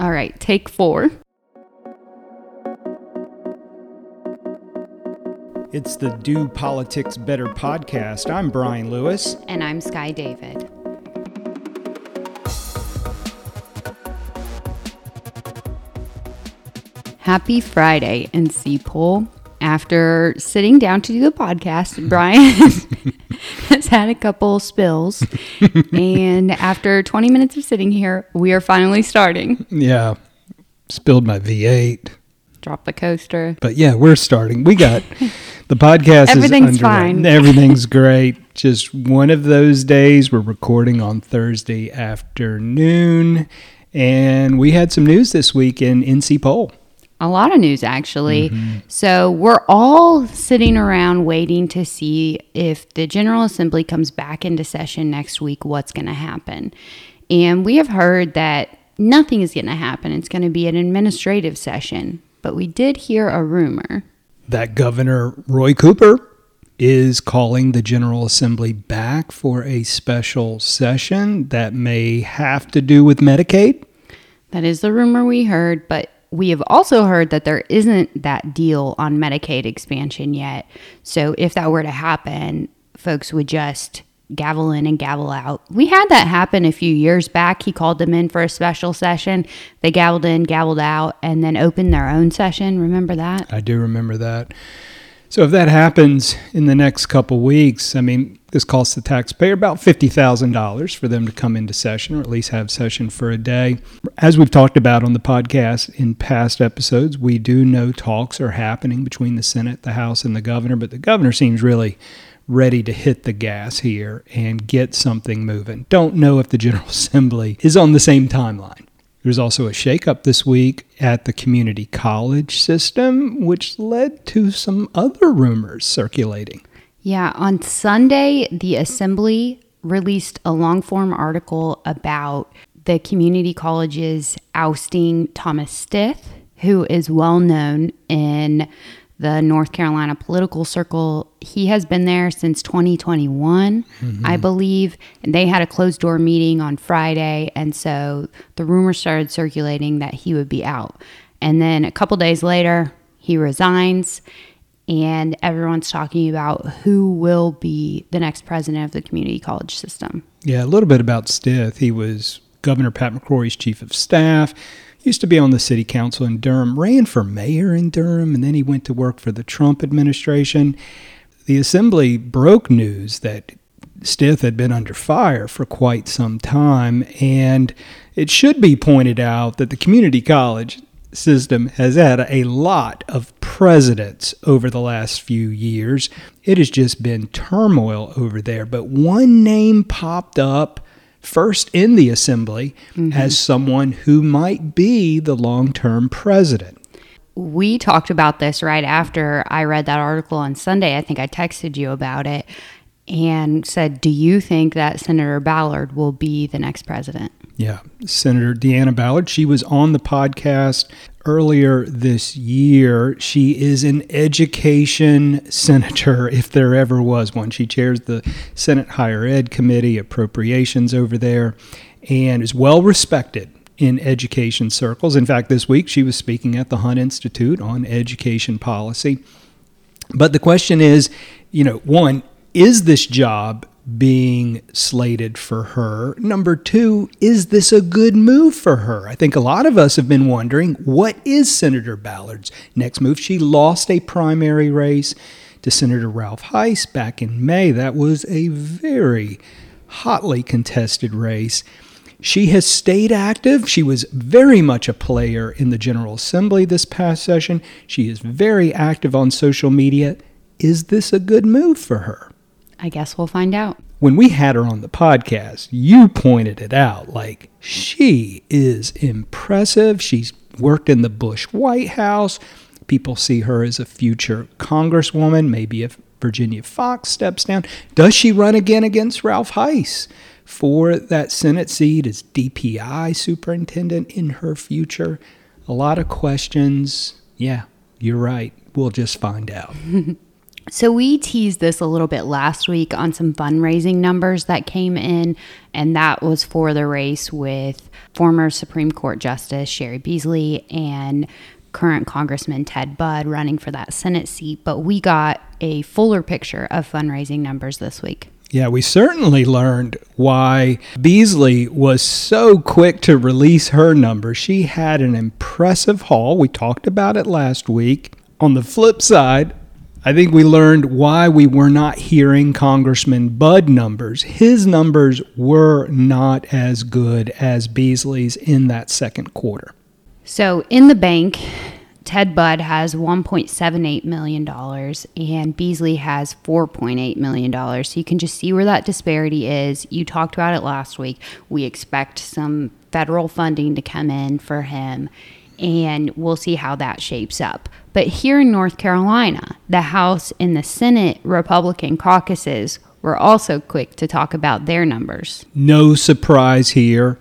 All right, take four. It's the Do Politics Better podcast. I'm Brian Lewis. And I'm Skye David. Happy Friday in Seapole. After sitting down to do the podcast, Brian had a couple spills. and after 20 minutes of sitting here, we are finally starting. Yeah, spilled my V8. Drop the coaster. But yeah, we're starting. We got the podcast Everything's is underway. fine. Everything's great. Just one of those days. We're recording on Thursday afternoon. And we had some news this week in NC Poll. A lot of news, actually. Mm-hmm. So, we're all sitting around waiting to see if the General Assembly comes back into session next week, what's going to happen. And we have heard that nothing is going to happen. It's going to be an administrative session. But we did hear a rumor. that Governor Roy Cooper is calling the General Assembly back for a special session that may have to do with Medicaid. That is the rumor we heard, but we have also heard that there isn't that deal on Medicaid expansion yet. So if that were to happen, folks would just gavel in and gavel out. We had that happen a few years back. He called them in for a special session. They gavelled in, gavelled out, and then opened their own session. Remember that? I do remember that. So if that happens in the next couple weeks, I mean, this costs the taxpayer about $50,000 for them to come into session or at least have session for a day. As we've talked about on the podcast in past episodes, we do know talks are happening between the Senate, the House, and the governor, but the governor seems really ready to hit the gas here and get something moving. Don't know if the General Assembly is on the same timeline. There's also a shakeup this week at the community college system, which led to some other rumors circulating. Yeah, on Sunday, the Assembly released a long form article about the community colleges ousting Thomas Stith, who is well known in the North Carolina political circle. He has been there since 2021, mm-hmm. I believe. And they had a closed door meeting on Friday. And so the rumor started circulating that he would be out. And then a couple days later, he resigns and everyone's talking about who will be the next president of the community college system. Yeah, a little bit about Stith. He was Governor Pat McCrory's chief of staff, used to be on the city council in Durham, ran for mayor in Durham, and then he went to work for the Trump administration. The assembly broke news that Stith had been under fire for quite some time, and it should be pointed out that the community college system has had a lot of presidents over the last few years. It has just been turmoil over there, but one name popped up first in the assembly mm-hmm. as someone who might be the long-term president. We talked about this right after I read that article on Sunday. I think I texted you about it and said, Do you think that Senator Ballard will be the next president? Yeah, Senator Deanna Ballard. She was on the podcast earlier this year. She is an education senator, if there ever was one. She chairs the Senate Higher Ed Committee, appropriations over there, and is well respected in education circles. In fact, this week she was speaking at the Hunt Institute on education policy. But the question is, you know, one, is this job being slated for her? Number two, is this a good move for her? I think a lot of us have been wondering what is Senator Ballard's next move? She lost a primary race to Senator Ralph Hise back in May. That was a very hotly contested race. She has stayed active. She was very much a player in the General Assembly this past session. She is very active on social media. Is this a good move for her? I guess we'll find out. When we had her on the podcast, you pointed it out. Like, she is impressive. She's worked in the Bush White House. People see her as a future congresswoman, maybe if Virginia Foxx steps down. Does she run again against Ralph Hise for that Senate seat as DPI superintendent in her future? A lot of questions. Yeah, you're right. We'll just find out. So we teased this a little bit last week on some fundraising numbers that came in, and that was for the race with former Supreme Court Justice Cheri Beasley and current Congressman Ted Budd running for that Senate seat. But we got a fuller picture of fundraising numbers this week. Yeah, we certainly learned why Beasley was so quick to release her numbers. She had an impressive haul. We talked about it last week. On the flip side, I think we learned why we were not hearing Congressman Budd numbers. His numbers were not as good as Beasley's in that second quarter. So in the bank, Ted Budd has $1.78 million and Beasley has $4.8 million. So you can just see where that disparity is. You talked about it last week. We expect some federal funding to come in for him and we'll see how that shapes up. But here in North Carolina, the House and the Senate Republican caucuses were also quick to talk about their numbers. No surprise here.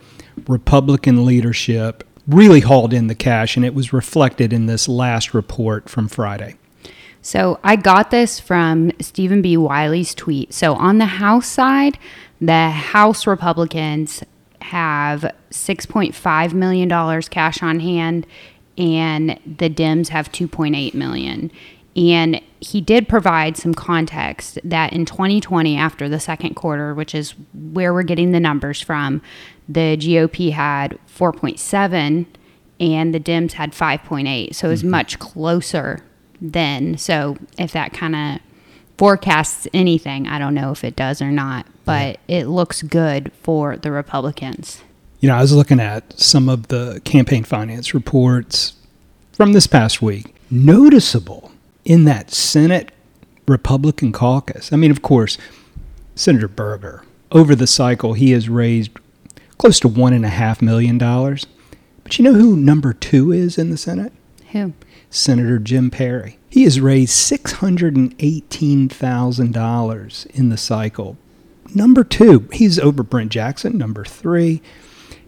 Republican leadership really hauled in the cash, and it was reflected in this last report from Friday. So I got this from Stephen B. Wiley's tweet. So on the House side, the House Republicans have $6.5 million cash on hand and the Dems have 2.8 million. And he did provide some context that in 2020, after the second quarter, which is where we're getting the numbers from, the GOP had 4.7 and the Dems had 5.8. So it was mm-hmm. much closer then. So if that kind of forecasts anything, I don't know if it does or not, but it looks good for the Republicans. You know, I was looking at some of the campaign finance reports from this past week. Noticeable in that Senate Republican caucus. I mean, of course, Senator Berger, over the cycle, he has raised close to $1.5 million. But you know who number two is in the Senate? Who? Senator Jim Perry. He has raised $618,000 in the cycle. Number two, he's over Brent Jackson, number three.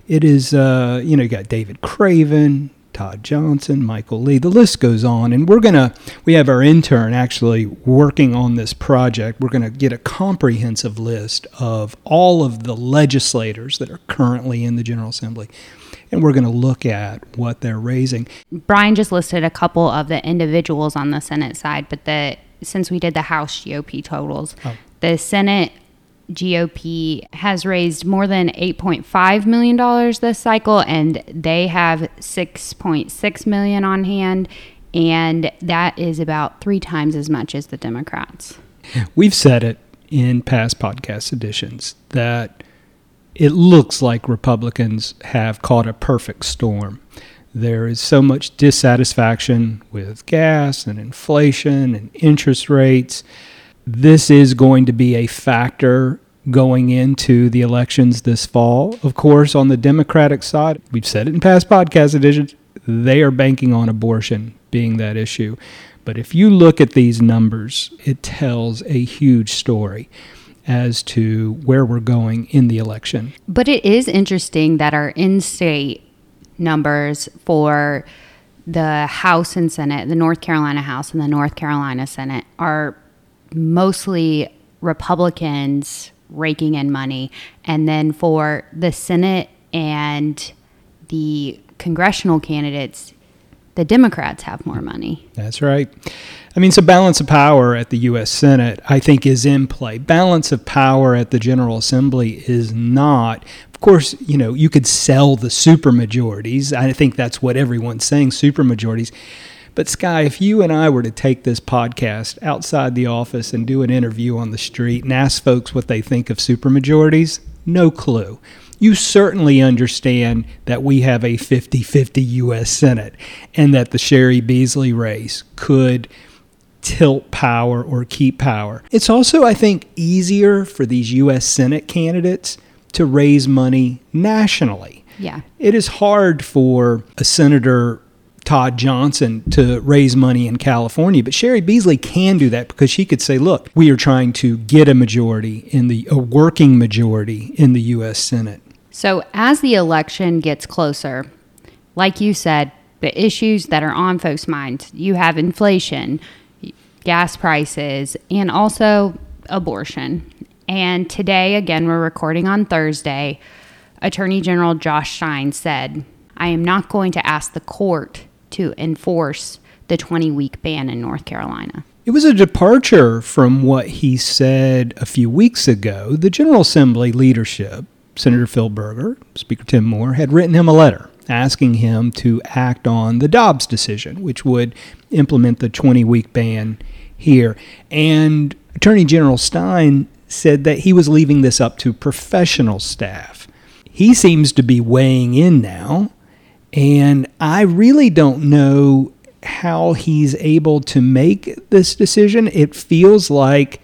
It is, uh, you know, you got David Craven, Todd Johnson, Michael Lee. The list goes on. And we're going to, we have our intern actually working on this project. We're going to get a comprehensive list of all of the legislators that are currently in the General Assembly. And we're going to look at what they're raising. Brian just listed a couple of the individuals on the Senate side, but the since we did the House GOP totals, oh. the Senate GOP has raised more than $8.5 million this cycle, and they have 6.6 million on hand, and that is about three times as much as the Democrats. We've said it in past podcast editions that it looks like Republicans have caught a perfect storm. There is so much dissatisfaction with gas and inflation and interest rates this is going to be a factor going into the elections this fall. Of course, on the Democratic side, we've said it in past podcast editions, they are banking on abortion being that issue. But if you look at these numbers, it tells a huge story as to where we're going in the election. But it is interesting that our in state numbers for the House and Senate, the North Carolina House and the North Carolina Senate, are mostly Republicans raking in money. And then for the Senate and the congressional candidates, the Democrats have more money. That's right. I mean, so balance of power at the U.S. Senate, I think, is in play. Balance of power at the General Assembly is not. Of course, you know, you could sell the supermajorities. I think that's what everyone's saying, supermajorities. But Skye, if you and I were to take this podcast outside the office and do an interview on the street and ask folks what they think of supermajorities, no clue. You certainly understand that we have a 50 50 U.S. Senate and that the Cheri Beasley race could tilt power or keep power. It's also, I think, easier for these U.S. Senate candidates to raise money nationally. Yeah. It is hard for a senator Todd Johnson to raise money in California, but Cheri Beasley can do that because she could say, "Look, we are trying to get a majority in the a working majority in the U.S. Senate." So as the election gets closer, like you said, the issues that are on folks' minds, you have inflation, gas prices, and also abortion. And today, again, we're recording on Thursday. Attorney General Josh Stein said, I am not going to ask the court to enforce the 20 week ban in North Carolina. It was a departure from what he said a few weeks ago. The General Assembly leadership, Senator Phil Berger, Speaker Tim Moore, had written him a letter asking him to act on the Dobbs decision, which would implement the 20 week ban here. And Attorney General Stein said that he was leaving this up to professional staff. He seems to be weighing in now, and I really don't know how he's able to make this decision. It feels like,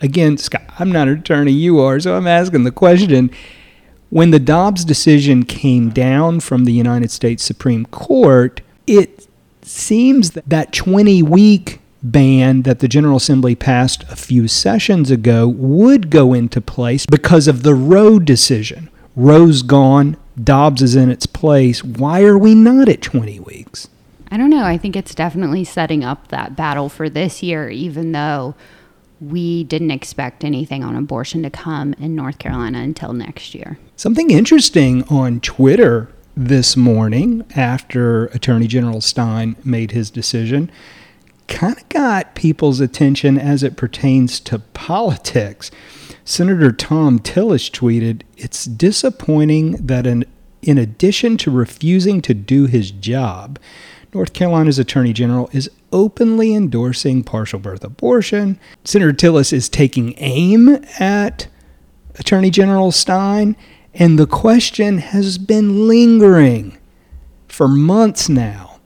again, Scott, I'm not an attorney, you are, so I'm asking the question. When the Dobbs decision came down from the United States Supreme Court, it seems that that 20 week ban that the General Assembly passed a few sessions ago would go into place because of the Roe decision. Roe's gone, Dobbs is in its place. Why are we not at 20 weeks? I don't know. I think it's definitely setting up that battle for this year, even though we didn't expect anything on abortion to come in North Carolina until next year. Something interesting on Twitter this morning after Attorney General Stein made his decision kind of got people's attention as it pertains to politics. Senator Thom Tillis tweeted, It's disappointing that an, in addition to refusing to do his job, North Carolina's Attorney General is openly endorsing partial birth abortion. Senator Tillis is taking aim at Attorney General Stein, and the question has been lingering for months now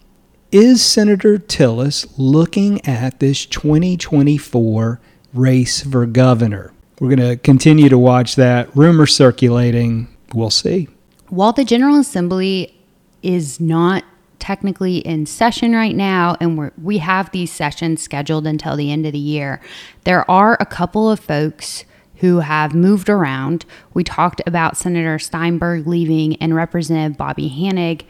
is Senator Tillis looking at this 2024 race for governor? We're going to continue to watch that. Rumor circulating. We'll see. While the General Assembly is not technically in session right now, and we we have these sessions scheduled until the end of the year, there are a couple of folks who have moved around. We talked about Senator Steinburg leaving and Representative Bobby Hanig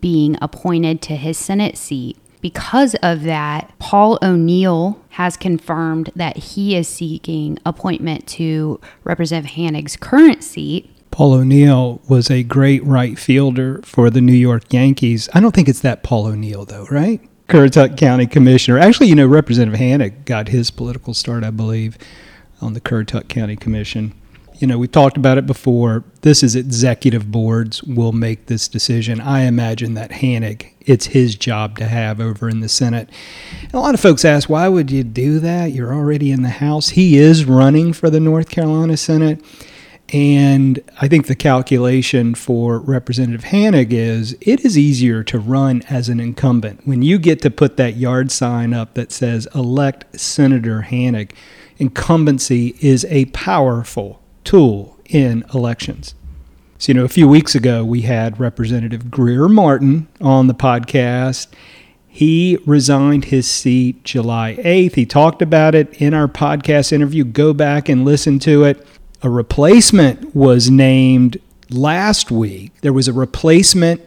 being appointed to his Senate seat. Because of that, Paul O'Neill has confirmed that he is seeking appointment to Representative Hanig's current seat. Paul O'Neill was a great right fielder for the New York Yankees. I don't think it's that Paul O'Neill, though, right? Currituck County Commissioner. Actually, you know, Representative Hanig got his political start, I believe, on the Currituck County Commission you know, we talked about it before. This is executive boards will make this decision. I imagine that Hanig, it's his job to have over in the Senate. And a lot of folks ask, why would you do that? You're already in the House. He is running for the North Carolina Senate. And I think the calculation for Representative Hanig is it is easier to run as an incumbent. When you get to put that yard sign up that says elect Senator Hanig, incumbency is a powerful tool in elections. So, you know, a few weeks ago, we had Representative Grier Martin on the podcast. He resigned his seat July 8th. He talked about it in our podcast interview. Go back and listen to it. A replacement was named last week. There was a replacement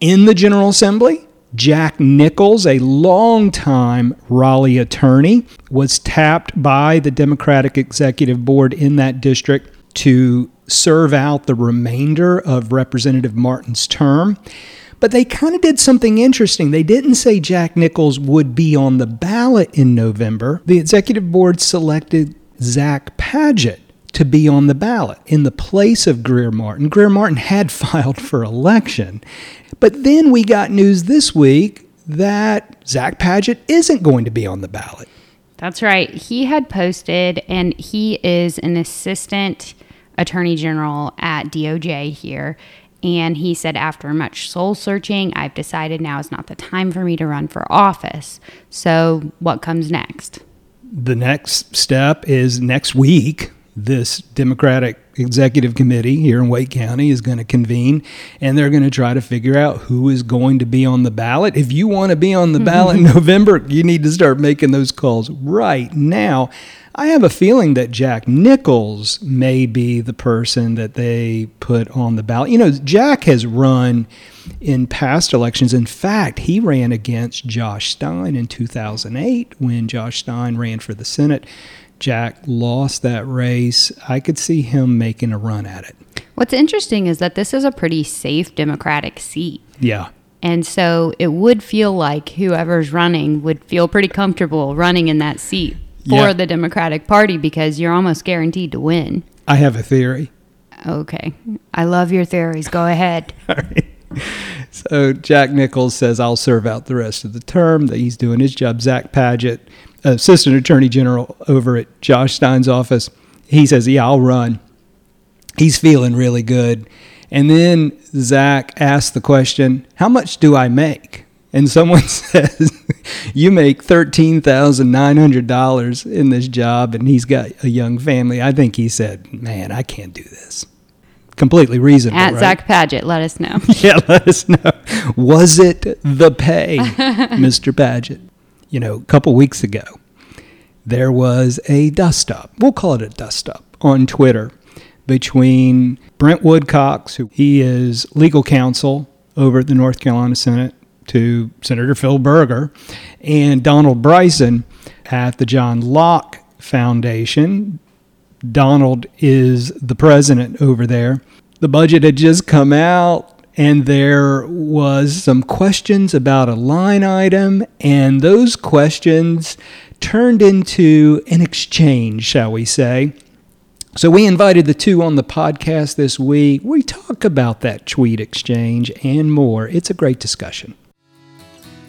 in the General Assembly. Jack Nichols, a longtime Raleigh attorney, was tapped by the Democratic Executive Board in that district to serve out the remainder of Representative Martin's term. But they kind of did something interesting. They didn't say Jack Nichols would be on the ballot in November. The executive board selected Zach Paget to be on the ballot in the place of Grier Martin. Grier Martin had filed for election. But then we got news this week that Zach Padgett isn't going to be on the ballot. That's right. He had posted, and he is an assistant attorney general at DOJ here. And he said, after much soul searching, I've decided now is not the time for me to run for office. So, what comes next? The next step is next week, this Democratic executive committee here in Wake County is going to convene and they're going to try to figure out who is going to be on the ballot. If you want to be on the ballot in mm-hmm. November, you need to start making those calls right now. I have a feeling that Jack Nichols may be the person that they put on the ballot. You know, Jack has run in past elections. In fact, he ran against Josh Stein in 2008 when Josh Stein ran for the Senate. Jack lost that race. I could see him making a run at it. What's interesting is that this is a pretty safe Democratic seat. Yeah. And so it would feel like whoever's running would feel pretty comfortable running in that seat for Yeah. the Democratic Party because you're almost guaranteed to win. I have a theory. Okay. I love your theories. Go ahead. All right. So Jack Nichols says, I'll serve out the rest of the term, that he's doing his job. Zach Paget, Assistant Attorney General over at Josh Stein's office, he says, Yeah, I'll run. He's feeling really good. And then Zach asks the question, How much do I make? And someone says, You make $13,900 in this job, and he's got a young family. I think he said, Man, I can't do this. Completely reasonable. At right? Zach Paget, let us know. yeah, let us know. Was it the pay, Mr. Paget? You know, a couple weeks ago, there was a dust up. We'll call it a dust up on Twitter between Brent Woodcox, who he is legal counsel over at the North Carolina Senate, to Senator Phil Berger, and Donald Bryson at the John Locke Foundation. Donald is the president over there. The budget had just come out, and there was some questions about a line item, and those questions turned into an exchange, shall we say. So we invited the two on the podcast this week. We talk about that tweet exchange and more. It's a great discussion.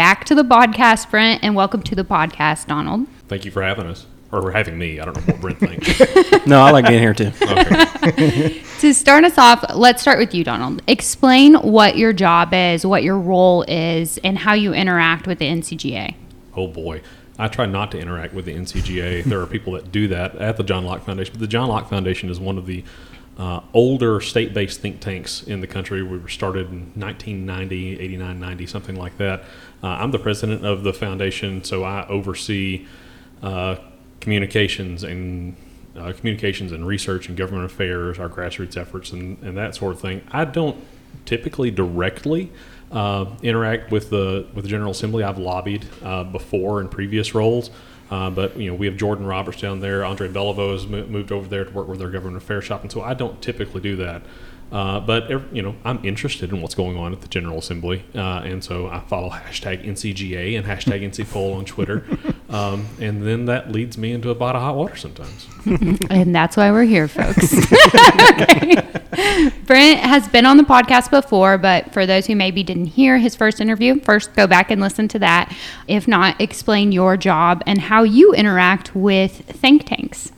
back to the podcast, Brent, and welcome to the podcast, Donald. Thank you for having us, or having me. I don't know what Brent thinks. No, I like being here too. Okay. To start us off, let's start with you, Donald. Explain what your job is, what your role is, and how you interact with the NCGA. Oh boy, I try not to interact with the NCGA. there are people that do that at the John Locke Foundation, but the John Locke Foundation is one of the uh, older state-based think tanks in the country. We were started in 1990, 89, 90, something like that. Uh, I'm the president of the foundation, so I oversee uh, communications and uh, communications and research and government affairs, our grassroots efforts, and, and that sort of thing. I don't typically directly uh, interact with the with the General Assembly. I've lobbied uh, before in previous roles, uh, but you know we have Jordan Roberts down there. Andre Beliveau has mo- moved over there to work with their government affairs shop, and so I don't typically do that. Uh, but ev- you know, I'm interested in what's going on at the General Assembly, uh, and so I follow hashtag NCGA and hashtag NCPoll on Twitter, um, and then that leads me into a pot of hot water sometimes. And that's why we're here, folks. Brent has been on the podcast before, but for those who maybe didn't hear his first interview, first go back and listen to that. If not, explain your job and how you interact with think tanks.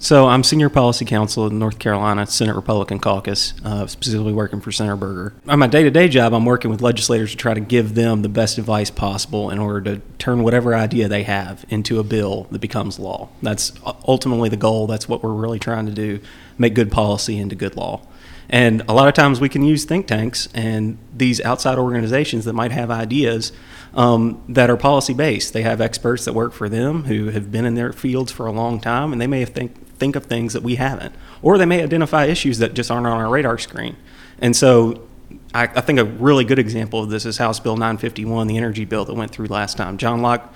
So I'm senior policy counsel in North Carolina Senate Republican Caucus, uh, specifically working for Senator Berger. On my day-to-day job, I'm working with legislators to try to give them the best advice possible in order to turn whatever idea they have into a bill that becomes law. That's ultimately the goal. That's what we're really trying to do: make good policy into good law. And a lot of times we can use think tanks and these outside organizations that might have ideas um, that are policy based. They have experts that work for them who have been in their fields for a long time, and they may have think think of things that we haven't, or they may identify issues that just aren't on our radar screen. And so, I, I think a really good example of this is House Bill 951, the energy bill that went through last time. John Locke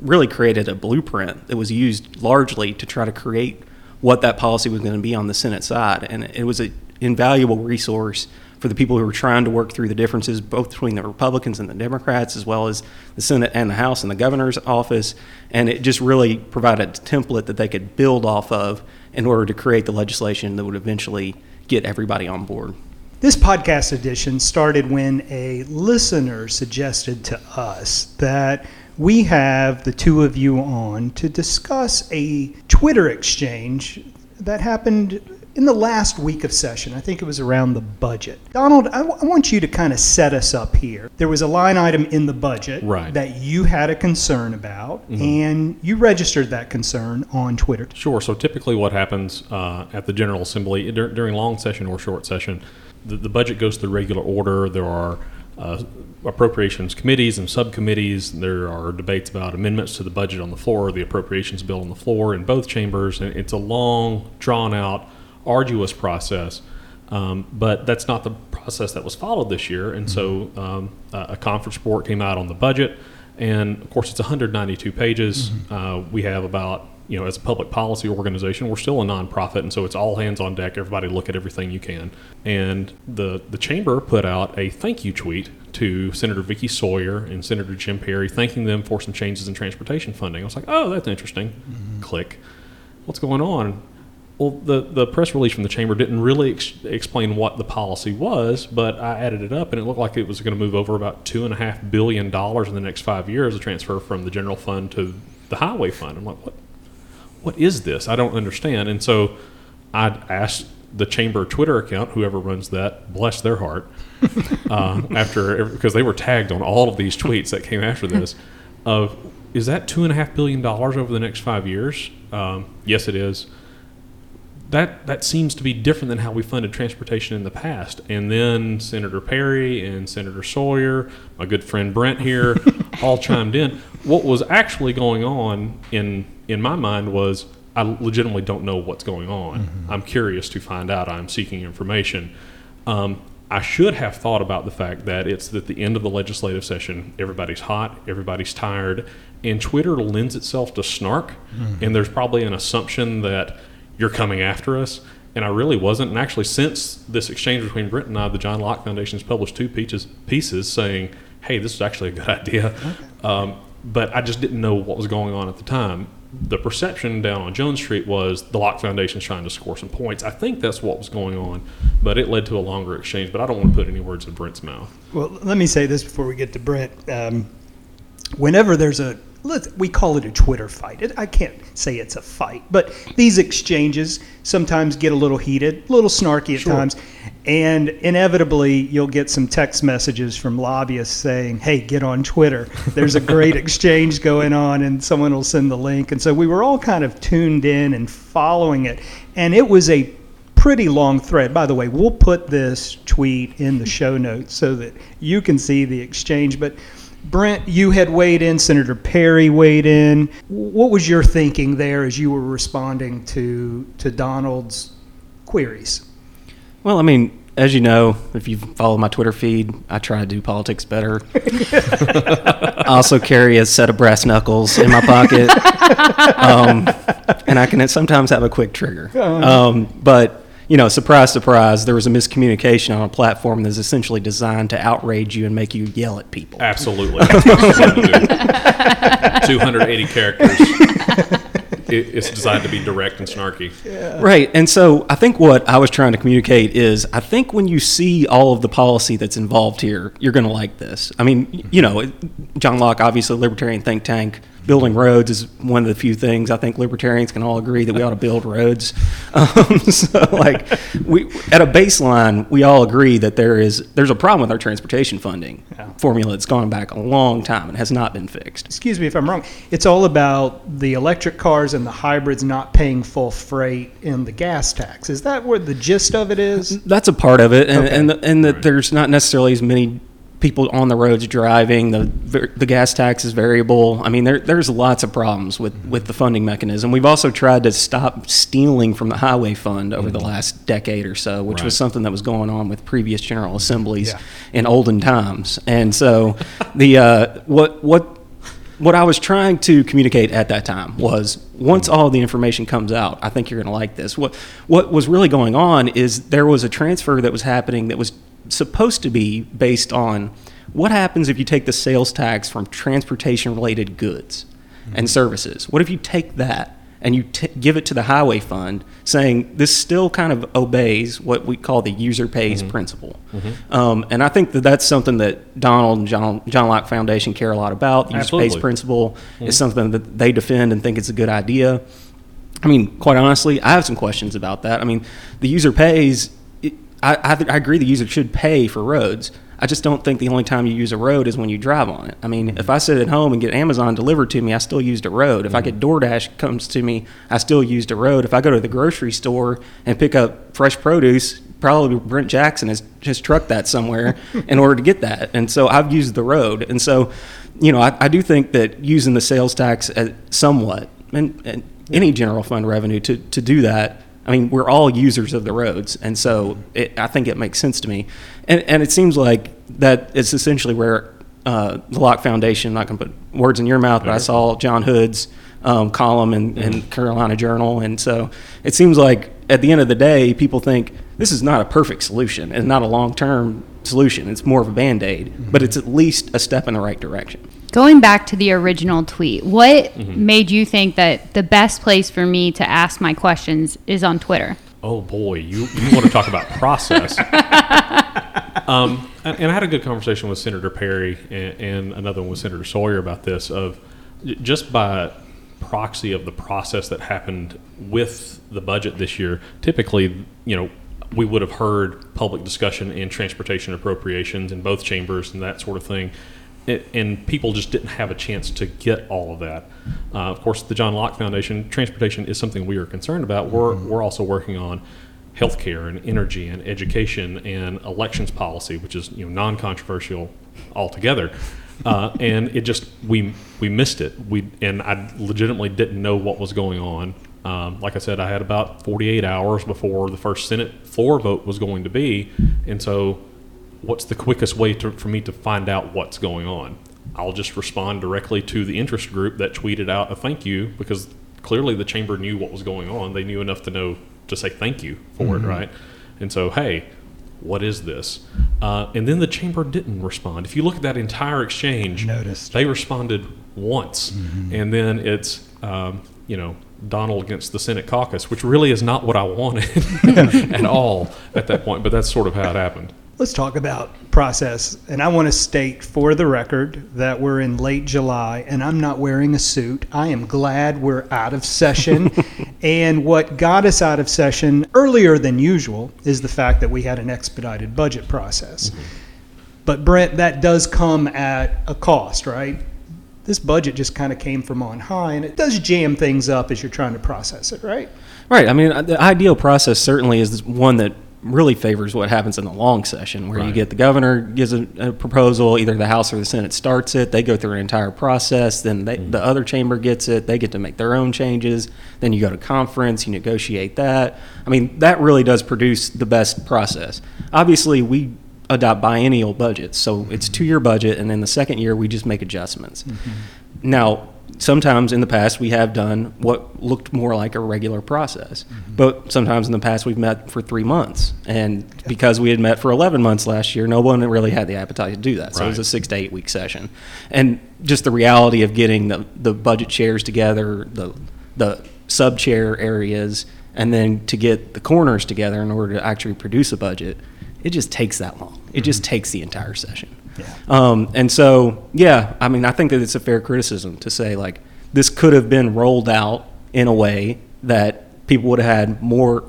really created a blueprint that was used largely to try to create what that policy was going to be on the Senate side, and it was an invaluable resource for the people who were trying to work through the differences both between the Republicans and the Democrats, as well as the Senate and the House and the governor's office. And it just really provided a template that they could build off of in order to create the legislation that would eventually get everybody on board. This podcast edition started when a listener suggested to us that we have the two of you on to discuss a Twitter exchange that happened in the last week of session. I think it was around the budget. Donald, I, w- I want you to kind of set us up here. There was a line item in the budget Right. that you had a concern about, and you registered that concern on Twitter. Sure. So typically, what happens uh, at the General Assembly dur- during long session or short session, the, the budget goes through regular order. There are uh, appropriations committees and subcommittees. There are debates about amendments to the budget on the floor, the appropriations bill on the floor in both chambers. And it's a long, drawn out, arduous process. Um, but that's not the process that was followed this year. And so um, a a conference report came out on the budget. And of course, it's 192 pages. Uh, we have about, you know, as a public policy organization, we're still a nonprofit. And so it's all hands on deck. Everybody look at everything you can. And the, the chamber put out a thank you tweet to Senator Vickie Sawyer and Senator Jim Perry, thanking them for some changes in transportation funding. I was like, oh, that's interesting. Click. What's going on? Well, the, the press release from the chamber didn't really ex- explain what the policy was, but I added it up, and it looked like it was going to move over about two and a half billion dollars in the next five years, a transfer from the general fund to the highway fund. I'm like, what? What is this? I don't understand. And so I asked the chamber Twitter account, whoever runs that, bless their heart, uh, after because they were tagged on all of these tweets that came after this. Of is that two and a half billion dollars over the next five years? Um, yes, it is that that seems to be different than how we funded transportation in the past. And then Senator Perry and Senator Sawyer, my good friend Brent here, all chimed in. What was actually going on in in my mind was I legitimately don't know what's going on. I'm curious to find out. I'm seeking information. Um, I should have thought about the fact that it's at the end of the legislative session. Everybody's hot, everybody's tired, and Twitter lends itself to snark. And there's probably an assumption that you're coming after us. And I really wasn't. And actually, since this exchange between Brent and I, the John Locke Foundation has published two pieces, pieces saying, hey, this is actually a good idea. Um, but I just didn't know what was going on at the time. The perception down on Jones Street was the Locke Foundation's trying to score some points. I think that's what was going on, but it led to a longer exchange. But I don't want to put any words in Brent's mouth. Well, let me say this before we get to Brent. Um, whenever there's a, let's, we call it a Twitter fight. It, I can't say it's a fight, but these exchanges sometimes get a little heated, a little snarky at Sure. times. And inevitably, you'll get some text messages from lobbyists saying, hey, get on Twitter. There's a great exchange going on, and someone will send the link. And so we were all kind of tuned in and following it. And it was a pretty long thread. By the way, we'll put this tweet in the show notes so that you can see the exchange. But Brent, you had weighed in, Senator Perry weighed in. What was your thinking there as you were responding to to Donald's queries? Well, I mean, as you know, if you follow my Twitter feed, I try to do politics better. I also carry a set of brass knuckles in my pocket, um, and I can sometimes have a quick trigger. Um, but you know, surprise, surprise, there was a miscommunication on a platform that's essentially designed to outrage you and make you yell at people. Absolutely. That's what it's designed to do. 280 characters. It's designed to be direct and snarky. Right. And so I think what I was trying to communicate is I think when you see all of the policy that's involved here, you're going to like this. I mean, you know, John Locke, obviously, libertarian think tank. Building roads is one of the few things I think libertarians can all agree that we ought to build roads. Um, so, like, we at a baseline, we all agree that there is there's a problem with our transportation funding formula that's gone back a long time and has not been fixed. Excuse me if I'm wrong. It's all about the electric cars and the hybrids not paying full freight in the gas tax. Is that where the gist of it is? That's a part of it, and Okay. and, the, and that Right. there's not necessarily as many people on the roads driving. The the gas tax is variable. I mean, there there's lots of problems with with the funding mechanism. We've also tried to stop stealing from the highway fund over the last decade or so, which was something that was going on with previous general assemblies Yeah. in olden times. And so the uh, what what what I was trying to communicate at that time was once all the information comes out, I think you're going to like this. What what was really going on is there was a transfer that was happening that was supposed to be based on what happens if you take the sales tax from transportation related goods and mm-hmm. services. What if you take that and you t- give it to the highway fund, saying this still kind of obeys what we call the user pays mm-hmm. principle. Mm-hmm. Um, and I think that that's something that Donald and John, John Locke Foundation care a lot about. The user pays principle is something that they defend and think it's a good idea. I mean, quite honestly, I have some questions about that. I mean, the user pays. I, I, I agree the user should pay for roads. I just don't think the only time you use a road is when you drive on it. I mean, if I sit at home and get Amazon delivered to me, I still used a road. If I mm-hmm. get DoorDash comes to me, I still used a road. If I go to the grocery store and pick up fresh produce, probably Brent Jackson has just trucked that somewhere in order to get that. And so I've used the road. And so, you know, I, I do think that using the sales tax somewhat and, and any general fund revenue to, to do that. I mean, we're all users of the roads, and so it, I think it makes sense to me. And, and it seems like that is essentially where uh, the Locke Foundation, I'm not going to put words in your mouth, but I saw John Hood's um, column in, in Carolina Journal. And so it seems like at the end of the day, people think this is not a perfect solution and not a long term solution. It's more of a band aid, but it's at least a step in the right direction. Going back to the original tweet, what made you think that the best place for me to ask my questions is on Twitter? Oh boy, you, you want to talk about process? um, and, and I had a good conversation with Senator Perry and, and another one with Senator Sawyer about this. Of just by proxy of the process that happened with the budget this year, typically, you know, we would have heard public discussion in transportation appropriations in both chambers and that sort of thing. It, and people just didn't have a chance to get all of that. Uh, of course, the John Locke Foundation, transportation is something we are concerned about. We're, we're also working on healthcare and energy and education and elections policy, which is you know non-controversial altogether. Uh, and it just we we missed it. We and I legitimately didn't know what was going on. Um, like I said, I had about 48 hours before the first Senate floor vote was going to be, and so what's the quickest way to, for me to find out what's going on? I'll just respond directly to the interest group that tweeted out a thank you because clearly the chamber knew what was going on. They knew enough to know to say thank you for it, right? And so, hey, what is this? Uh, and then the chamber didn't respond. If you look at that entire exchange, Noticed. they responded once, and then it's um, you know Donald against the Senate caucus, which really is not what I wanted at all at that point. But that's sort of how it happened. Let's talk about process. And I want to state for the record that we're in late July and I'm not wearing a suit. I am glad we're out of session. and what got us out of session earlier than usual is the fact that we had an expedited budget process. But Brent, that does come at a cost, right? This budget just kind of came from on high and it does jam things up as you're trying to process it, right? Right. I mean, uh, the ideal process certainly is one that really favors what happens in the long session, where you get the governor gives a, a proposal, either the House or the Senate starts it, they go through an entire process, then they, mm-hmm. the other chamber gets it, they get to make their own changes, then you go to conference, you negotiate that. I mean, that really does produce the best process. Obviously, we adopt biennial budgets, so it's mm-hmm. two-year budget, and then the second year we just make adjustments. Mm-hmm. Now, sometimes in the past we have done what looked more like a regular process, mm-hmm. but sometimes in the past we've met for three months, and because we had met for 11 months last year, no one really had the appetite to do that. So it was a six to eight week session, and just the reality of getting the, the budget chairs together, the the sub chair areas, and then to get the corners together in order to actually produce a budget, it just takes that long. It just mm-hmm. takes the entire session. Yeah. Um, and so, yeah, I mean, I think that it's a fair criticism to say like this could have been rolled out in a way that people would have had more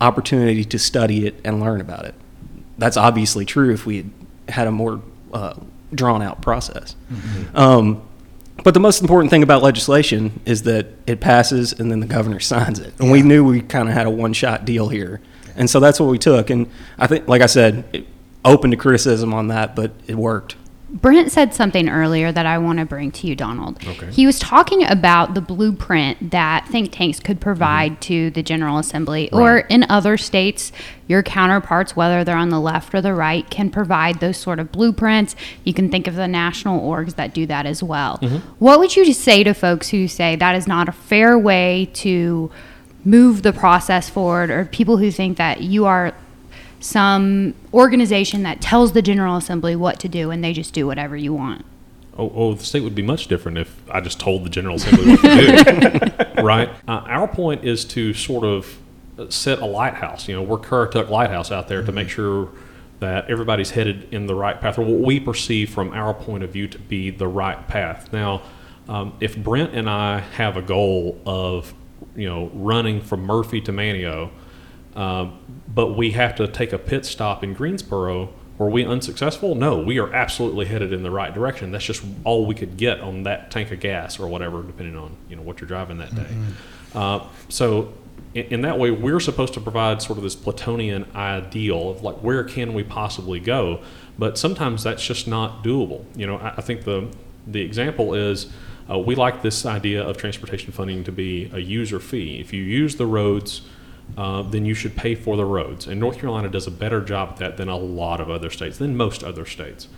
opportunity to study it and learn about it. That's obviously true if we had had a more uh, drawn out process. Um, but the most important thing about legislation is that it passes and then the governor signs it. And we knew we kind of had a one shot deal here. And so that's what we took. And I think, like I said, it, open to criticism on that, but it worked. Brent said something earlier that I want to bring to you, Donald. Okay. He was talking about the blueprint that think tanks could provide mm-hmm. to the General Assembly, or in other states, your counterparts, whether they're on the left or the right, can provide those sort of blueprints. You can think of the national orgs that do that as well. Mm-hmm. What would you just say to folks who say that is not a fair way to move the process forward, or people who think that you are some organization that tells the General Assembly what to do and they just do whatever you want. oh, oh, the state would be much different if I just told the General Assembly what to do, right? Uh, our point is to sort of set a lighthouse. You know, we're Currituck Lighthouse out there to make sure that everybody's headed in the right path, or what we perceive from our point of view to be the right path. Now, um, if Brent and I have a goal of, you know, running from Murphy to Manteo, um, but we have to take a pit stop in Greensboro, were we unsuccessful? No, we are absolutely headed in the right direction. That's just all we could get on that tank of gas or whatever, depending on you know what you're driving that day. Uh, so in, in that way, we're supposed to provide sort of this Platonian ideal of like where can we possibly go, but sometimes that's just not doable. You know, I, I think the the example is uh, we like this idea of transportation funding to be a user fee. If you use the roads, uh, then you should pay for the roads. And North Carolina does a better job at that than a lot of other states, than most other states.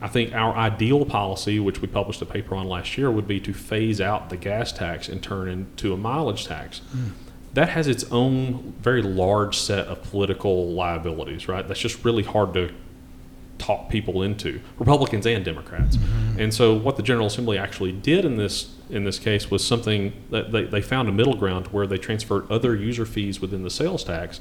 I think our ideal policy, which we published a paper on last year, would be to phase out the gas tax and turn into a mileage tax. That has its own very large set of political liabilities, right? That's just really hard to talk people into, Republicans and Democrats. And so, what the General Assembly actually did in this in this case was something that they, they found a middle ground where they transferred other user fees within the sales tax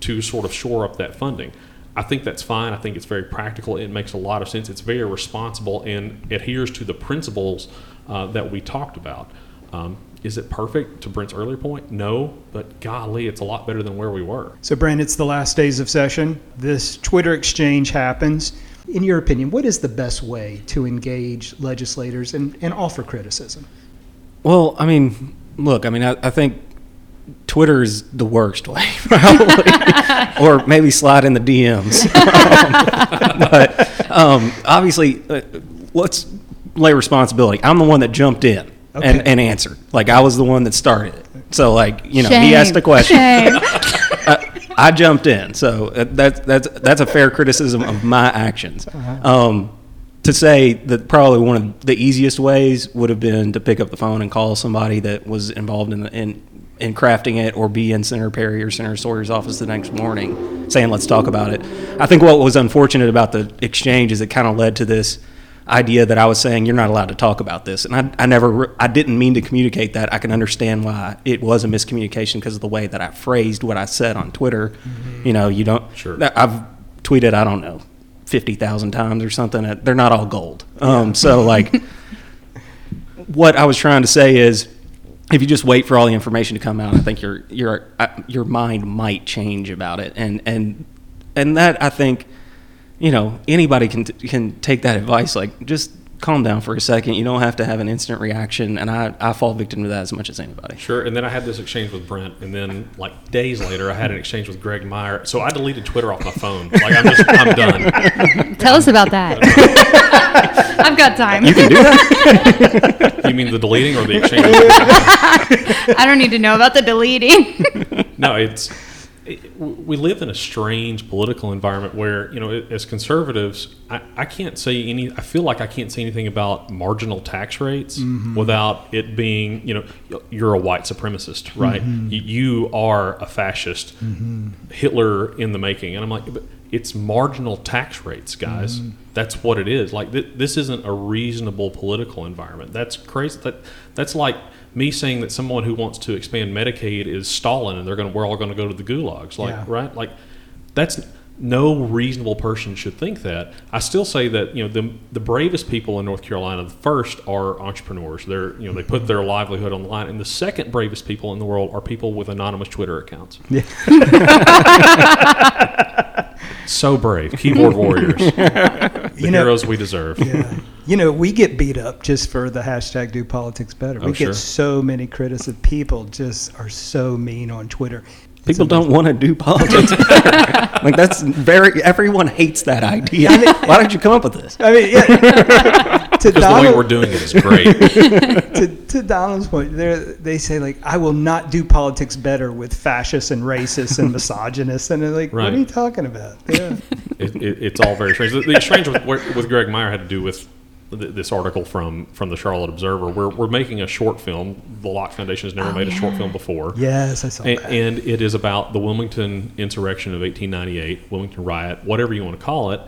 to sort of shore up that funding. I think that's fine. I think it's very practical. It makes a lot of sense. It's very responsible and adheres to the principles uh, that we talked about. Um, is it perfect to Brent's earlier point? No, but golly, it's a lot better than where we were. So, Brent, it's the last days of session. This Twitter exchange happens. In your opinion, what is the best way to engage legislators and, and offer criticism? Well, I mean, look, I mean, I, I think Twitter is the worst way, probably, or maybe slide in the DMs. Um, but um, obviously, uh, let's lay responsibility. I'm the one that jumped in Okay. and, and answered. Like I was the one that started it. So, like, you know, he asked the question. Shame. I jumped in, so uh, that's that's that's a fair criticism of my actions. Um, to say that probably one of the easiest ways would have been to pick up the phone and call somebody that was involved in the, in in crafting it, or be in Senator Perry or Senator Sawyer's office the next morning, saying let's talk about it. I think what was unfortunate about the exchange is it kind of led to this idea that I was saying you're not allowed to talk about this, and I, I never, I didn't mean to communicate that. I can understand why it was a miscommunication because of the way that I phrased what I said on Twitter. You know, you don't. Sure. I've tweeted, I don't know, fifty thousand times or something. They're not all gold. Um, so like, what I was trying to say is. If you just wait for all the information to come out, I think your your uh, your mind might change about it, and and and that I think you know, anybody can can take that advice. Like, just calm down for a second. You don't have to have an instant reaction, and I, I fall victim to that as much as anybody. Sure. And then I had this exchange with Brent, and then like days later, I had an exchange with Graig Meyer. So I deleted Twitter off my phone. Like I'm just, I'm done. Tell us about that. I've got time. You can do that. You mean the deleting or the exchange? I don't need to know about the deleting. no, it's it, we live in a strange political environment where you know as conservatives I, I can't say any i feel like i can't say anything about marginal tax rates mm-hmm. without it being you know you're a white supremacist right? Mm-hmm. You, you are a fascist. Mm-hmm. Hitler in the making. And i'm like but it's marginal tax rates guys. That's what it is. Like th- this isn't a reasonable political environment. That's crazy. That that's like me saying that someone who wants to expand Medicaid is Stalin and they're going to we're all going to go to the gulags like Yeah. right? Like that's no reasonable person should think that. I still say that you know the the bravest people in North Carolina the first are entrepreneurs. They're you know they put their livelihood on the line. And the second bravest people in the world are people with anonymous Twitter accounts. Yeah. so brave keyboard warriors the You know- heroes we deserve Yeah. You know, we get beat up just for the hashtag do politics better. Oh, we sure. get so many criticism. People just are so mean on Twitter. It's People don't want to do politics. like that's very. Everyone hates that idea. Why did you come up with this? I mean, yeah. to, because the way we're doing it is great to, to Donald's point, they're- say like, "I will not do politics better with fascists and racists and misogynists," and they're like, "What are you talking about?" Yeah. it, it, it's all very strange. The, the exchange with, with Graig Meyer had to do with th- this article from from the Charlotte Observer. We're, we're making a short film. The Locke Foundation has never Oh, made a short film before. yes, I saw And, that. and it is about the Wilmington insurrection of 1898, Wilmington riot, whatever you want to call it.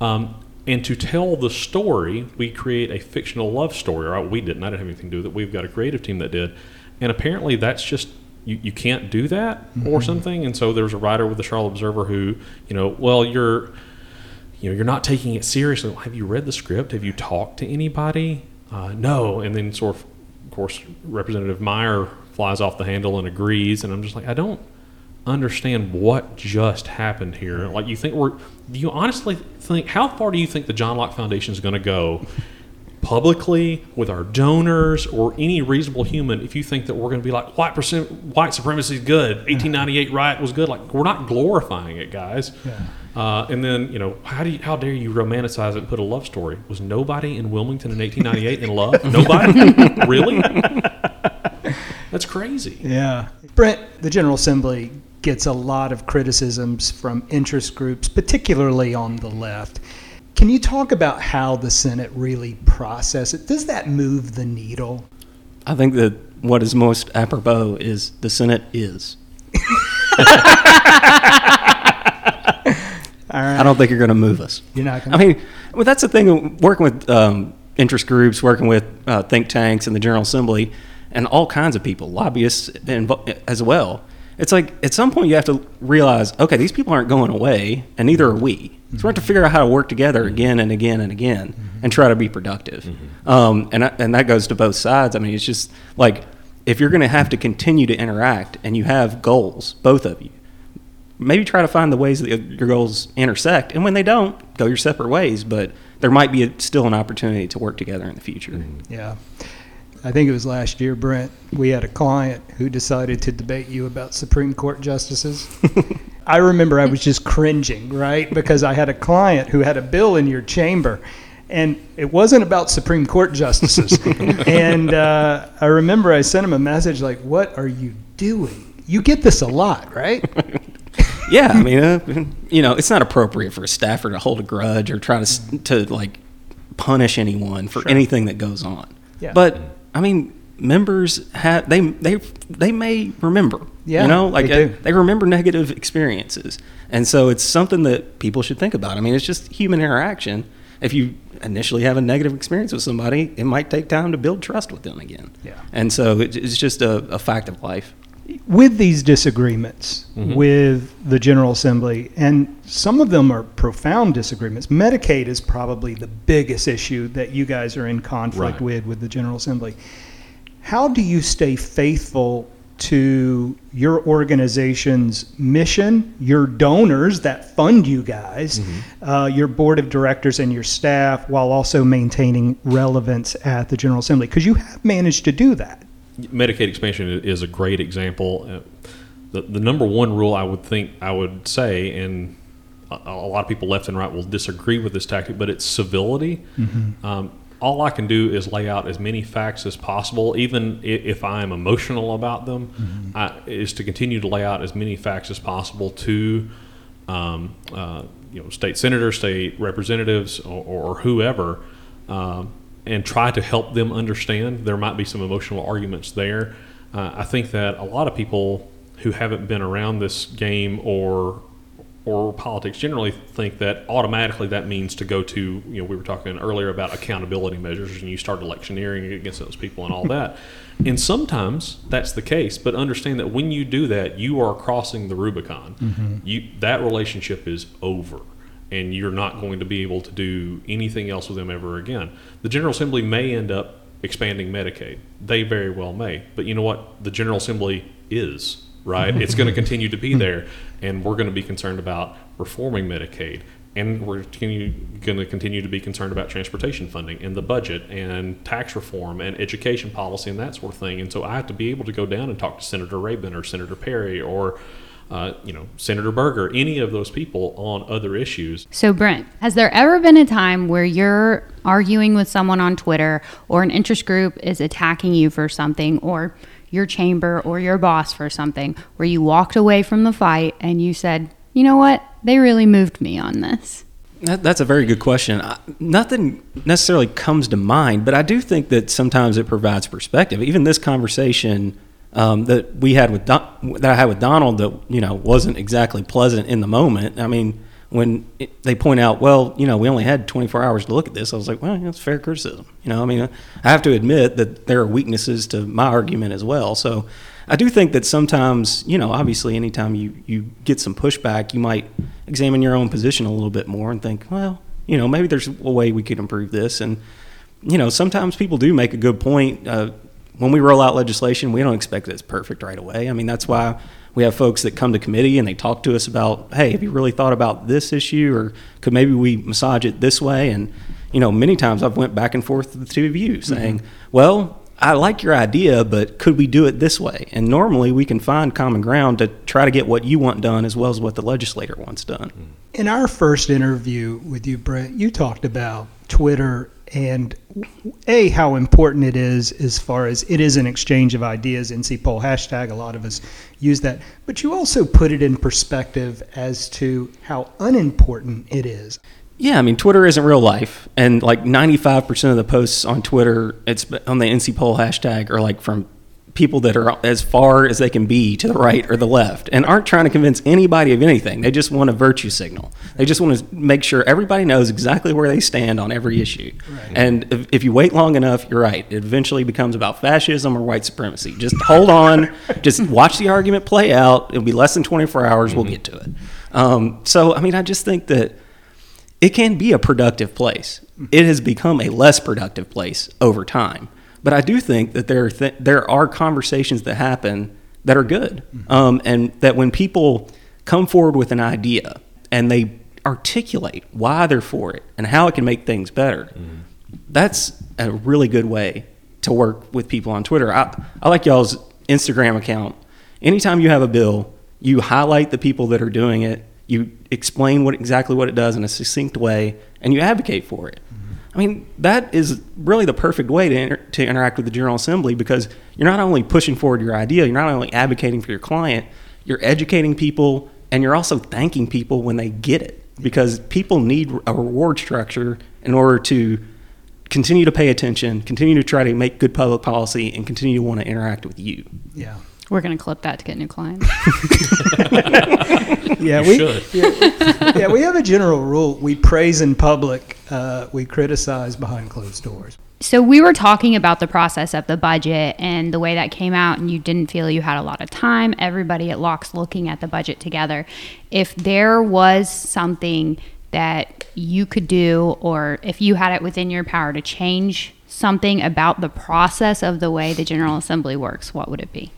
Um, and to tell the story, we create a fictional love story. Right? We didn't. I didn't have anything to do with it. We've got a creative team that did. And apparently, that's just you, you can't do that or something. And so there was a writer with the Charlotte Observer who, you know, well, you're, you know, you're not taking it seriously. Well, have you read the script? Have you talked to anybody? Uh, no. And then sort of, of course, Representative Meyer flies off the handle and agrees. And I'm just like, I don't understand what just happened here. Like, you think we're, do you honestly think, how far do you think the John Locke Foundation is going to go? publicly with our donors or any reasonable human if you think that we're going to be like white percent white supremacy is good 1898 riot was good like we're not glorifying it guys uh, and then you know how do you, how dare you romanticize it and put a love story was nobody in wilmington in 1898 in love nobody really that's crazy Yeah. Brent, the General Assembly gets a lot of criticisms from interest groups, particularly on the left. Can you talk about how the Senate really process it? Does that move the needle? I think that what is most apropos is the Senate is. Right. I don't think you're going to move us. You're not going. I mean, well, that's the thing. Working with um, interest groups, working with uh, think tanks and the General Assembly, and all kinds of people, lobbyists invo- as well. It's like at some point you have to realize, okay, these people aren't going away, and neither are we. So we have to figure out how to work together again and again and again, and try to be productive. Um, and I- and that goes to both sides. I mean, it's just like if you're going to have to continue to interact, and you have goals, both of you, maybe try to find the ways that your goals intersect. And when they don't, go your separate ways. But there might be a, still an opportunity to work together in the future. Yeah. I think it was last year, Brent, we had a client who decided to debate you about Supreme Court justices. I remember I was just cringing, right? Because I had a client who had a bill in your chamber, and it wasn't about Supreme Court justices. and uh, I remember I sent him a message like, What are you doing? You get this a lot, right? yeah, I mean, uh, you know, it's not appropriate for a staffer to hold a grudge or try to to like punish anyone for anything that goes on. Yeah. But I mean, members have they they they may remember. Yeah, you know, like they uh, do. they remember negative experiences, and so it's something that people should think about. I mean, it's just human interaction. If you initially have a negative experience with somebody, it might take time to build trust with them again. Yeah. And so it, it's just a, a fact of life. With these disagreements with the General Assembly, and some of them are profound disagreements. Medicaid is probably the biggest issue that you guys are in conflict Right. with with the General Assembly. How do you stay faithful to your organization's mission, your donors that fund you guys, uh, your board of directors, and your staff, while also maintaining relevance at the General Assembly? Because you have managed to do that. Medicaid expansion is a great example. Uh, The, the number one rule I would think I would say, and a, a lot of people left and right will disagree with this tactic, but it's civility. Um, all I can do is lay out as many facts as possible, even if I am emotional about them, I, is to continue to lay out as many facts as possible to um, uh, you know, state senators, state representatives, or, or whoever, um, and try to help them understand. There might be some emotional arguments there. Uh, I think that a lot of people who haven't been around this game or or politics generally think that automatically that means to go to you know we were talking earlier about accountability measures and you start electioneering against those people and all that and sometimes that's the case but understand that when you do that you are crossing the rubicon you that relationship is over and you're not going to be able to do anything else with them ever again the general assembly may end up expanding medicaid they very well may but you know what the general assembly is right? it's going to continue to be there, and we're going to be concerned about reforming Medicaid, and we're going to continue to be concerned about transportation funding and the budget and tax reform and education policy and that sort of thing. And so I have to be able to go down and talk to Senator Rabon or Senator Perry or uh, you know Senator Berger, any of those people on other issues. So, Brent, has there ever been a time where you're arguing with someone on Twitter or an interest group is attacking you for something or your chamber or your boss for something where you walked away from the fight and you said, you know what? They really moved me on this? That, that's a very good question. I, nothing necessarily comes to mind, but I do think that sometimes it provides perspective. Even this conversation um, that we had with Don, that I had with Donald that you know wasn't exactly pleasant in the moment. I mean, when it, they point out, well, you know, we only had 24 hours to look at this, I was like, well, that's fair criticism. You know, I mean, I have to admit that there are weaknesses to my argument as well. So I do think that sometimes, you know, obviously, anytime you, you get some pushback, you might examine your own position a little bit more and think, well, you know, maybe there's a way we could improve this. And, you know, sometimes people do make a good point. Uh, when we roll out legislation, we don't expect that it's perfect right away. I mean, that's why we have folks that come to committee and they talk to us about, hey, have you really thought about this issue, or could maybe we massage it this way? And you know, many times I've went back and forth with the two of you saying, mm-hmm. well, I like your idea, but could we do it this way? And normally we can find common ground to try to get what you want done as well as what the legislator wants done. In our first interview with you, Brent, you talked about Twitter and a how important it is as far as it is an exchange of ideas NC Pol hashtag. A lot of us use that. But you also put it in perspective as to how unimportant it is. Yeah i mean twitter isn't real life. And like 95% of the posts on twitter it's on the NC Pol hashtag are like from people that are as far as they can be to the right or the left and aren't trying to convince anybody of anything. They just want a virtue signal. They just want to make sure everybody knows exactly where they stand on every issue. Right. And if, if, you wait long enough, you're right. It eventually becomes about fascism or white supremacy. Just hold on. just watch the argument play out. It'll be less than 24 hours. Mm-hmm. We'll get to it. Um, so, I mean, I just think that it can be a productive place. It has become a less productive place over time. But I do think that there are th- there are conversations that happen that are good, mm-hmm. um, and that when people come forward with an idea and they articulate why they're for it and how it can make things better, mm-hmm. that's a really good way to work with people on Twitter. I, I like y'all's Instagram account. Anytime you have a bill, you highlight the people that are doing it, you explain what exactly what it does in a succinct way, and you advocate for it. I mean, that is really the perfect way to, inter- to interact with the General Assembly because you're not only pushing forward your idea, you're not only advocating for your client, you're educating people, and you're also thanking people when they get it because people need a reward structure in order to continue to pay attention, continue to try to make good public policy, and continue to want to interact with you. Yeah. We're going to clip that to get new clients. yeah, you we yeah, yeah, we have a general rule: we praise in public, uh, we criticize behind closed doors. So we were talking about the process of the budget and the way that came out, and you didn't feel you had a lot of time. Everybody at Locke's looking at the budget together. If there was something that you could do, or if you had it within your power to change something about the process of the way the General Assembly works, what would it be?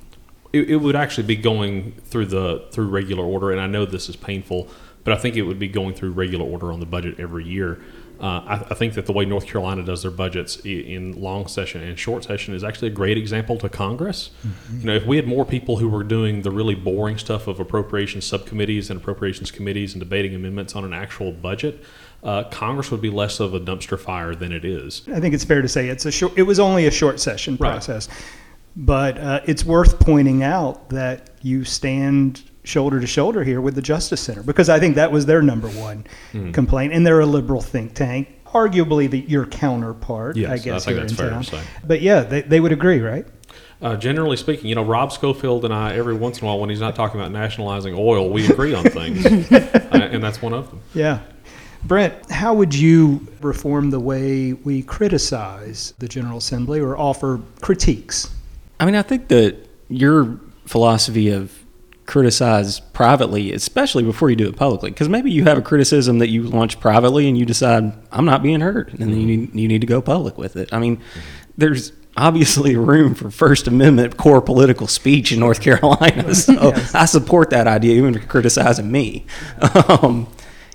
It, it, would actually be going through the through regular order, and I know this is painful, but I think it would be going through regular order on the budget every year. Uh, I, I, think that the way North Carolina does their budgets in long session and short session is actually a great example to Congress. Mm-hmm. You know, if we had more people who were doing the really boring stuff of appropriations subcommittees and appropriations committees and debating amendments on an actual budget, uh, Congress would be less of a dumpster fire than it is. I think it's fair to say it's a short. It was only a short session process. Right. But uh, it's worth pointing out that you stand shoulder to shoulder here with the Justice Center because I think that was their number one mm-hmm. complaint, and they're a liberal think tank, arguably the, your counterpart, yes, I guess. I think that's fair town. to say. But yeah, they, they would agree, right? Uh, generally speaking, you know, Rob Schofield and I, every once in a while, when he's not talking about nationalizing oil, we agree on things, uh, and that's one of them. Yeah. Brent, how would you reform the way we criticize the General Assembly or offer critiques? I mean, I think that your philosophy of criticize privately, especially before you do it publicly, because maybe you have a criticism that you launch privately and you decide I'm not being heard, and then you need you need to go public with it. I mean, there's obviously room for First Amendment core political speech in North Carolina, so yes. I support that idea, even criticizing me. Um,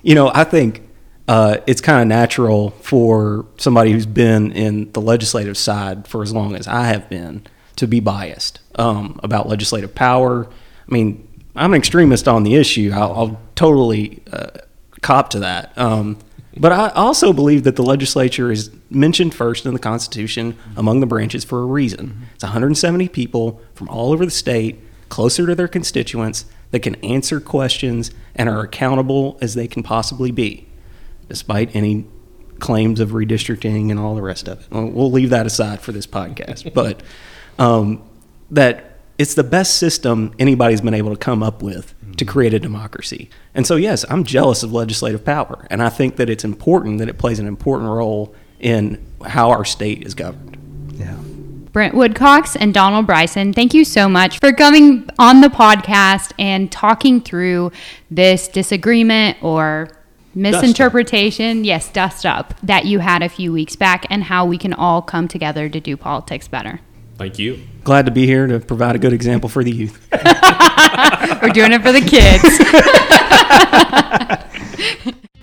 you know, I think. Uh, it's kind of natural for somebody who's been in the legislative side for as long as I have been to be biased um, about legislative power. I mean, I'm an extremist on the issue. I'll, I'll totally uh, cop to that. Um, but I also believe that the legislature is mentioned first in the Constitution among the branches for a reason. It's 170 people from all over the state, closer to their constituents, that can answer questions and are accountable as they can possibly be, despite any claims of redistricting and all the rest of it. We'll leave that aside for this podcast. But um, that it's the best system anybody's been able to come up with to create a democracy. And so, yes, I'm jealous of legislative power. And I think that it's important that it plays an important role in how our state is governed. Yeah. Brent Woodcox and Donald Bryson, thank you so much for coming on the podcast and talking through this disagreement or misinterpretation, yes, dust up, that you had a few weeks back and how we can all come together to do politics better. Thank you. Glad to be here to provide a good example for the youth. We're doing it for the kids.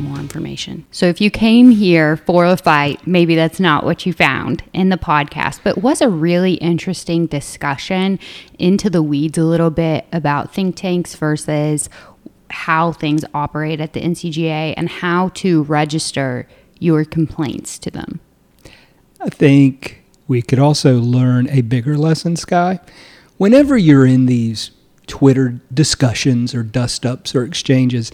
more information. So if you came here for a fight, maybe that's not what you found in the podcast, but was a really interesting discussion into the weeds a little bit about think tanks versus how things operate at the NCGA and how to register your complaints to them. I think we could also learn a bigger lesson, Skye. Whenever you're in these Twitter discussions or dust ups or exchanges,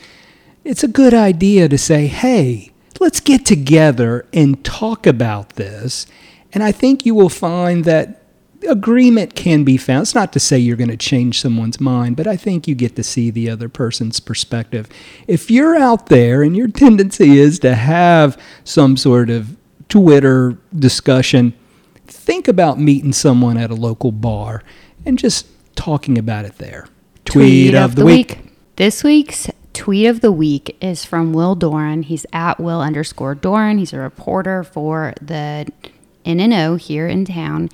it's a good idea to say, hey, let's get together and talk about this. And I think you will find that agreement can be found. It's not to say you're going to change someone's mind, but I think you get to see the other person's perspective. If you're out there and your tendency is to have some sort of Twitter discussion, think about meeting someone at a local bar and just talking about it there. Tweet, of, the, week. This week's tweet of the week is from Will Doran. He's at Will underscore Doran. He's a reporter for the N&O here in town.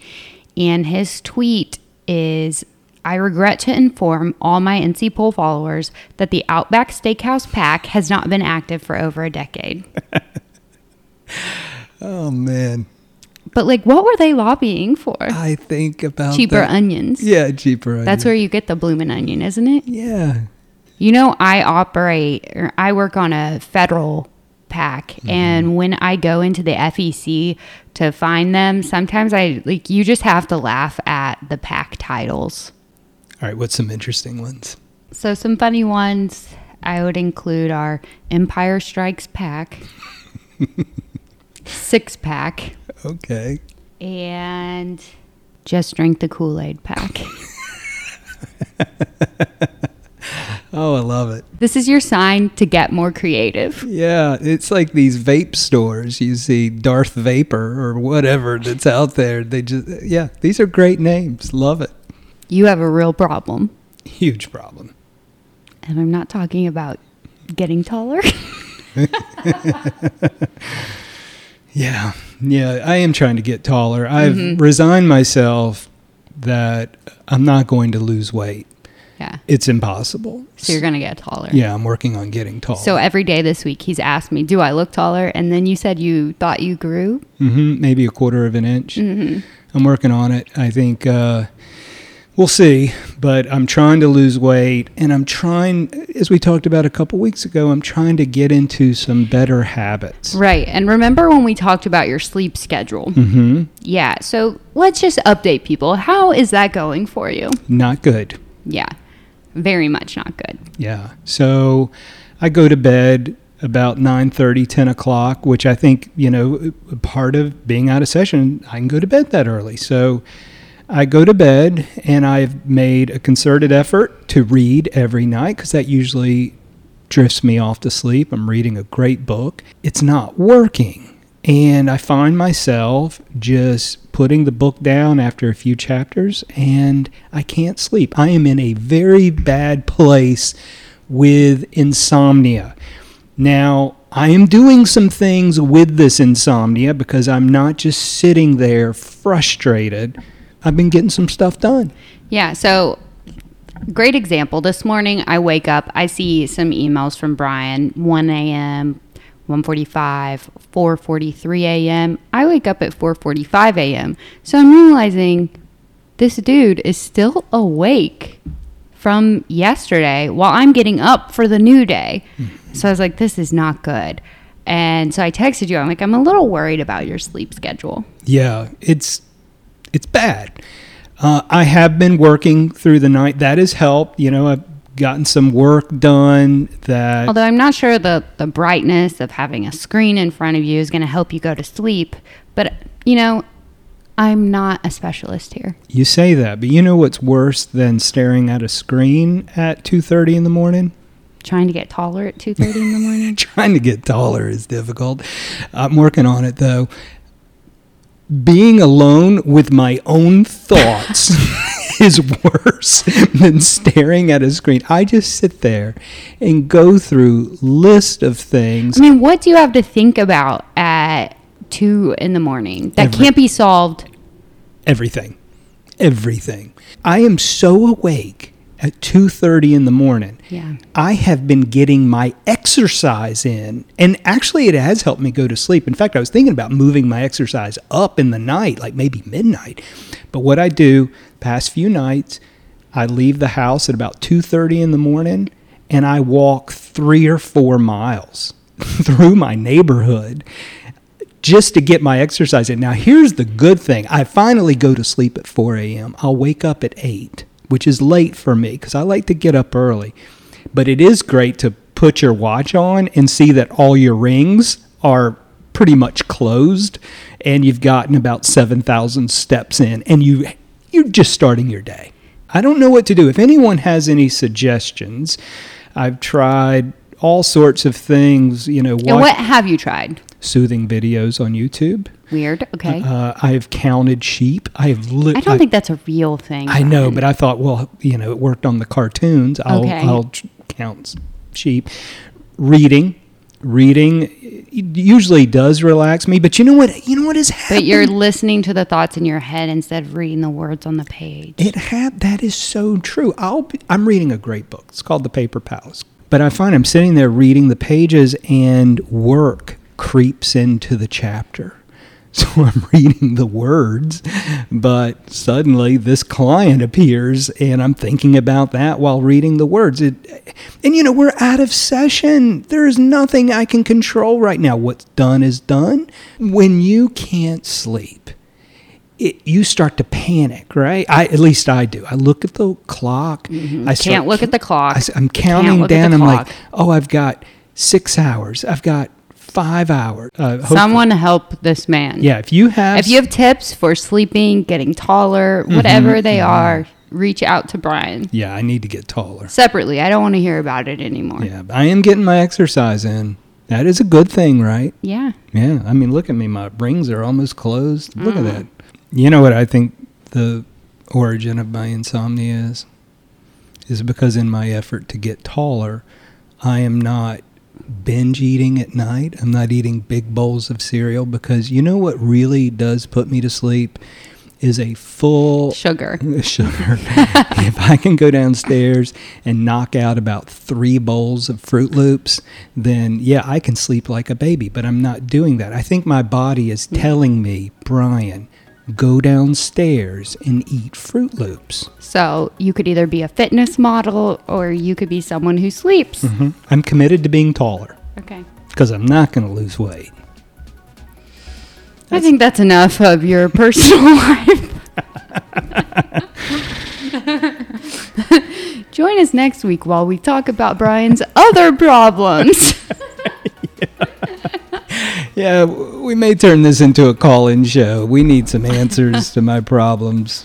And his tweet is I regret to inform all my NC Pol followers that the Outback Steakhouse PAC has not been active for over a decade. Oh, man. But like, what were they lobbying for? I think about Cheaper that. onions. Yeah, cheaper onions. That's where you get the bloomin' onion, isn't it? Yeah. You know, I operate, or I work on a federal PAC, mm-hmm. and when I go into the FEC to find them, sometimes I like you just have to laugh at the PAC titles. All right, what's some interesting ones? So some funny ones I would include are Empire Strikes Pack, Six Pack, Okay. and Just Drink the Kool Aid Pack. Oh, I love it. this is your sign to get more creative. Yeah, it's like these vape stores. You see Darth Vapor or whatever that's out there. They just, yeah, these are great names. Love it. You have a real problem, Huge problem. and I'm not talking about getting taller. Yeah, yeah, I am trying to get taller. I've Mm-hmm. resigned myself that I'm not going to lose weight. Yeah. It's impossible. So you're going to get taller. Yeah, I'm working on getting taller. So every day this week, he's asked me, Do I look taller? And then you said you thought you grew. hmm maybe a quarter of an inch. Mm-hmm. I'm working on it. I think uh, we'll see, but I'm trying to lose weight, and I'm trying, as we talked about a couple weeks ago, I'm trying to get into some better habits. Right. And remember when we talked about your sleep schedule? hmm Yeah. So let's just update people. How is that going for you? Not good. Yeah. Very much not good. Yeah. So I go to bed about 9:30, 10 o'clock, which I think, you know, part of being out of session, I can go to bed that early. So I go to bed and I've made a concerted effort to read every night because that usually drifts me off to sleep. I'm reading a great book. It's not working. And I find myself just putting the book down after a few chapters and I can't sleep. I am in a very bad place with insomnia. Now, I am doing some things with this insomnia because I'm not just sitting there frustrated. I've been getting some stuff done. Yeah. So, great example. This morning, I wake up, I see some emails from Brian 1 a.m., 1:45, 4:43 a.m. I wake up at 4:45 a.m. So I'm realizing this dude is still awake from yesterday while I'm getting up for the new day. So I was like, this is not good. And so I texted you. I'm like, I'm a little worried about your sleep schedule. Yeah, it's it's bad. Uh, I have been working through the night. That has helped. You know, I've gotten some work done. That Although I'm not sure the, the brightness of having a screen in front of you is going to help you go to sleep. But, you know, I'm not a specialist here. you say that, but you know what's worse than staring at a screen at two thirty in the morning? Trying to get taller at 2.30 in the morning. Trying to get taller is difficult. I'm working on it though. Being alone with my own thoughts is worse than staring at a screen. I just sit there and go through list of things. I mean, what do you have to think about at 2 in the morning that Every- can't be solved? everything everything i am so awake at 2:30 in the morning Yeah. i have been getting my exercise in and actually it has helped me go to sleep in fact i was thinking about moving my exercise up in the night like maybe midnight but what i do past few nights i leave the house at about 2:30 in the morning and i walk 3 or 4 miles through my neighborhood just to get my exercise in. Now, here's the good thing I finally go to sleep at 4 a.m. I'll wake up at 8, which is late for me because I like to get up early. But it is great to put your watch on and see that all your rings are pretty much closed and you've gotten about 7,000 steps in and you you're just starting your day. I don't know what to do. If anyone has any suggestions, I've tried all sorts of things, you know, And what have you tried? soothing videos on YouTube. Weird. Okay. Uh, I have counted sheep. I have li- I don't think that's a real thing. I know, but I thought, well, you know, it worked on the cartoons. I'll, Okay. I'll tr- count sheep. Reading, reading usually does relax me, but you know what? You know what is happening? But you're listening to the thoughts in your head instead of reading the words on the page. It had that is so true. I'll be, I'm reading a great book. It's called The Paper Palace. But I find I'm sitting there reading the pages and work creeps into the chapter. So I'm reading the words, but suddenly this client appears and I'm thinking about that while reading the words. It, and you know, we're out of session. There's nothing I can control right now. What's done is done. When you can't sleep, it, you start to panic, right? I at least I do. I look at the clock. Mm-hmm. I start, Can't look at the clock. I, am counting down. I'm like, oh, I've got six hours. I've got five hours. Uh, Someone help this man. yeah. If you have, If you have tips for sleeping, getting taller, Mm-hmm, whatever they are, reach out to Brian yeah, I need to get taller. separately. I don't want to hear about it anymore. Yeah, I am getting my exercise in. That is a good thing, right? Yeah. Yeah, I mean, look at me. My rings are almost closed. Look Mm. at that. You know what I think the origin of my insomnia is? Is because in my effort to get taller, I am not binge eating at night. I'm not eating big bowls of cereal because you know what really does put me to sleep is a full Sugar. sugar. if I can go downstairs and knock out about three bowls of Froot Loops, then yeah, I can sleep like a baby. But I'm not doing that. I think my body is mm. telling me, Brian, go downstairs and eat Froot Loops. So you could either be a fitness model or you could be someone who sleeps. hmm I'm committed to being taller Okay. because I'm not going to lose weight. I think that's enough of your personal life. Join us next week while we talk about Brian's other problems. Yeah, we may turn this into a call-in show. We need some answers to my problems.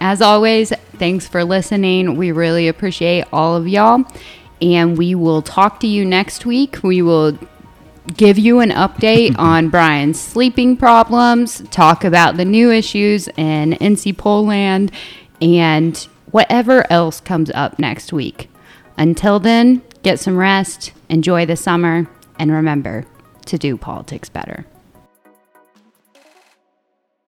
As always, thanks for listening. We really appreciate all of y'all. And we will talk to you next week. We will give you an update on Brian's sleeping problems, talk about the new issues in NC Poland, and whatever else comes up next week. Until then, get some rest, enjoy the summer, and remember to do politics better.